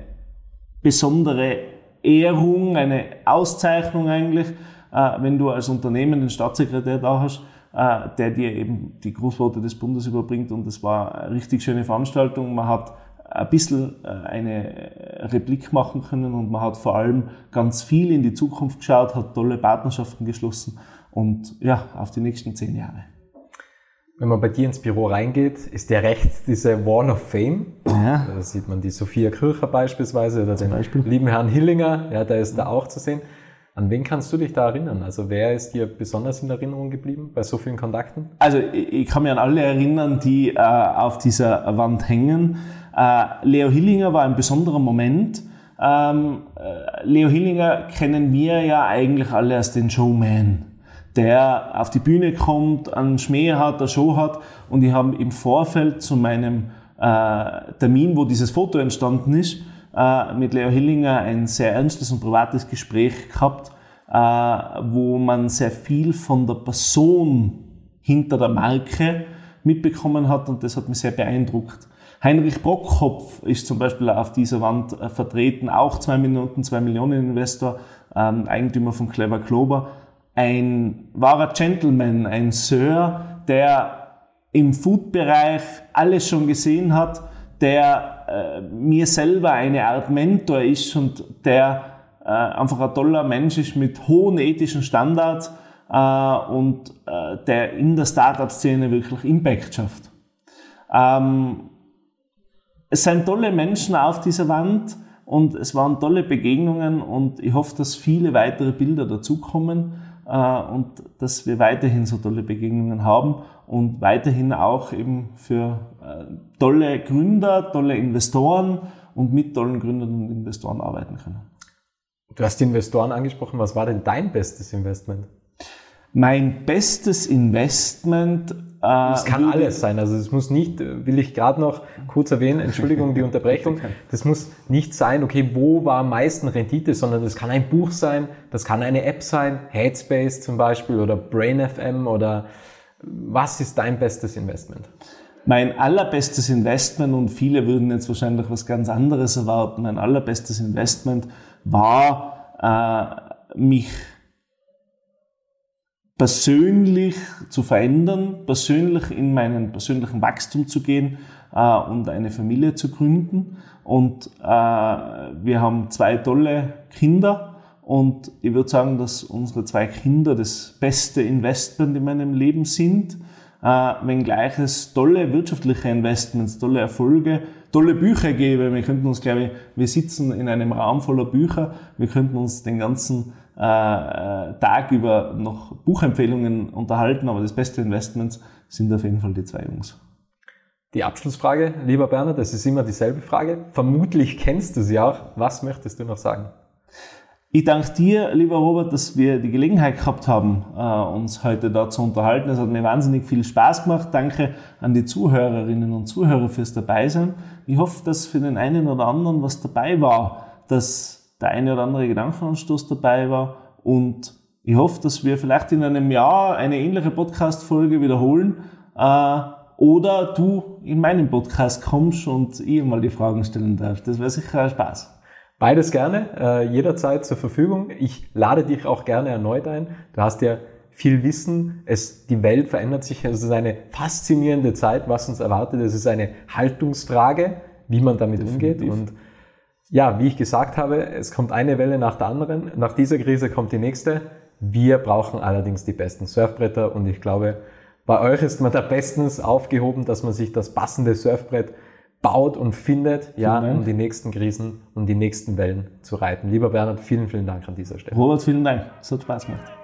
besondere Ehrung, eine Auszeichnung eigentlich, äh, wenn du als Unternehmen den Staatssekretär da hast, äh, der dir eben die Grußworte des Bundes überbringt. Und das war eine richtig schöne Veranstaltung. Man hat ein bisschen äh, eine Replik machen können und man hat vor allem ganz viel in die Zukunft geschaut, hat tolle Partnerschaften geschlossen und ja, auf die nächsten zehn Jahre. Wenn man bei dir ins Büro reingeht, ist der rechts diese Wall of Fame. Ja. Da sieht man die Sophia Kircher beispielsweise oder Zum den Beispiel. lieben Herrn Hillinger, ja, der ist da auch zu sehen. An wen kannst du dich da erinnern? Also wer ist dir besonders in Erinnerung geblieben bei so vielen Kontakten? Also ich kann mich an alle erinnern, die äh, auf dieser Wand hängen. Äh, Leo Hillinger war ein besonderer Moment. Ähm, äh, Leo Hillinger kennen wir ja eigentlich alle als den Showman, der auf die Bühne kommt, einen Schmäh hat, eine Show hat. Und ich habe im Vorfeld zu meinem äh, Termin, wo dieses Foto entstanden ist, äh, mit Leo Hillinger ein sehr ernstes und privates Gespräch gehabt, äh, wo man sehr viel von der Person hinter der Marke mitbekommen hat und das hat mich sehr beeindruckt. Heinrich Brockkopf ist zum Beispiel auf dieser Wand äh, vertreten, auch zwei Minuten, zwei Millionen Investor, ähm, Eigentümer von Clever Clover. Ein wahrer Gentleman, ein Sir, der im Food-Bereich alles schon gesehen hat, der äh, mir selber eine Art Mentor ist und der äh, einfach ein toller Mensch ist mit hohen ethischen Standards äh, und äh, der in der Startup-Szene wirklich Impact schafft. Ähm, es sind tolle Menschen auf dieser Wand und es waren tolle Begegnungen und ich hoffe, dass viele weitere Bilder dazukommen und dass wir weiterhin so tolle Begegnungen haben und weiterhin auch eben für äh, tolle Gründer, tolle Investoren und mit tollen Gründern und Investoren arbeiten können. Du hast die Investoren angesprochen. Was war denn dein bestes Investment? Mein bestes Investment es kann alles sein. Also es muss nicht, will ich gerade noch kurz erwähnen, Entschuldigung, die Unterbrechung. Das muss nicht sein, okay, wo war am meisten Rendite, sondern das kann ein Buch sein, das kann eine App sein, Headspace zum Beispiel oder BrainFM oder was ist dein bestes Investment? Mein allerbestes Investment, und viele würden jetzt wahrscheinlich was ganz anderes erwarten, mein allerbestes Investment war, äh, mich persönlich zu verändern, persönlich in meinen persönlichen Wachstum zu gehen äh, und eine Familie zu gründen. Und äh, wir haben zwei tolle Kinder und ich würde sagen, dass unsere zwei Kinder das beste Investment in meinem Leben sind, äh, wenngleich es tolle wirtschaftliche Investments, tolle Erfolge, tolle Bücher gäbe. Wir könnten uns, glaube ich, wir sitzen in einem Raum voller Bücher, wir könnten uns den ganzen Tag über noch Buchempfehlungen unterhalten, aber das beste Investment sind auf jeden Fall die zwei Jungs. Die Abschlussfrage, lieber Bernhard, das ist immer dieselbe Frage. Vermutlich kennst du sie auch. Was möchtest du noch sagen? Ich danke dir, lieber Robert, dass wir die Gelegenheit gehabt haben, äh, uns heute da zu unterhalten. Es hat mir wahnsinnig viel Spaß gemacht. Danke an die Zuhörerinnen und Zuhörer fürs Dabeisein. Ich hoffe, dass für den einen oder anderen was dabei war, dass der eine oder andere Gedankenanstoß dabei war und ich hoffe, dass wir vielleicht in einem Jahr eine ähnliche Podcast-Folge wiederholen äh, oder du in meinen Podcast kommst und ich mal die Fragen stellen darf. Das wäre sicher Spaß. Beides gerne, äh, jederzeit zur Verfügung. Ich lade dich auch gerne erneut ein. Du hast ja viel Wissen. Es, die Welt verändert sich. Es ist eine faszinierende Zeit, was uns erwartet. Es ist eine Haltungsfrage, wie man damit Definitiv. umgeht. Und ja, wie ich gesagt habe, es kommt eine Welle nach der anderen. Nach dieser Krise kommt die nächste. Wir brauchen allerdings die besten Surfbretter und ich glaube, bei euch ist man da bestens aufgehoben, dass man sich das passende Surfbrett baut und findet, ja, um die nächsten Krisen und die nächsten Wellen zu reiten. Lieber Bernhard, vielen, vielen Dank an dieser Stelle. Robert, vielen Dank. Es hat Spaß gemacht.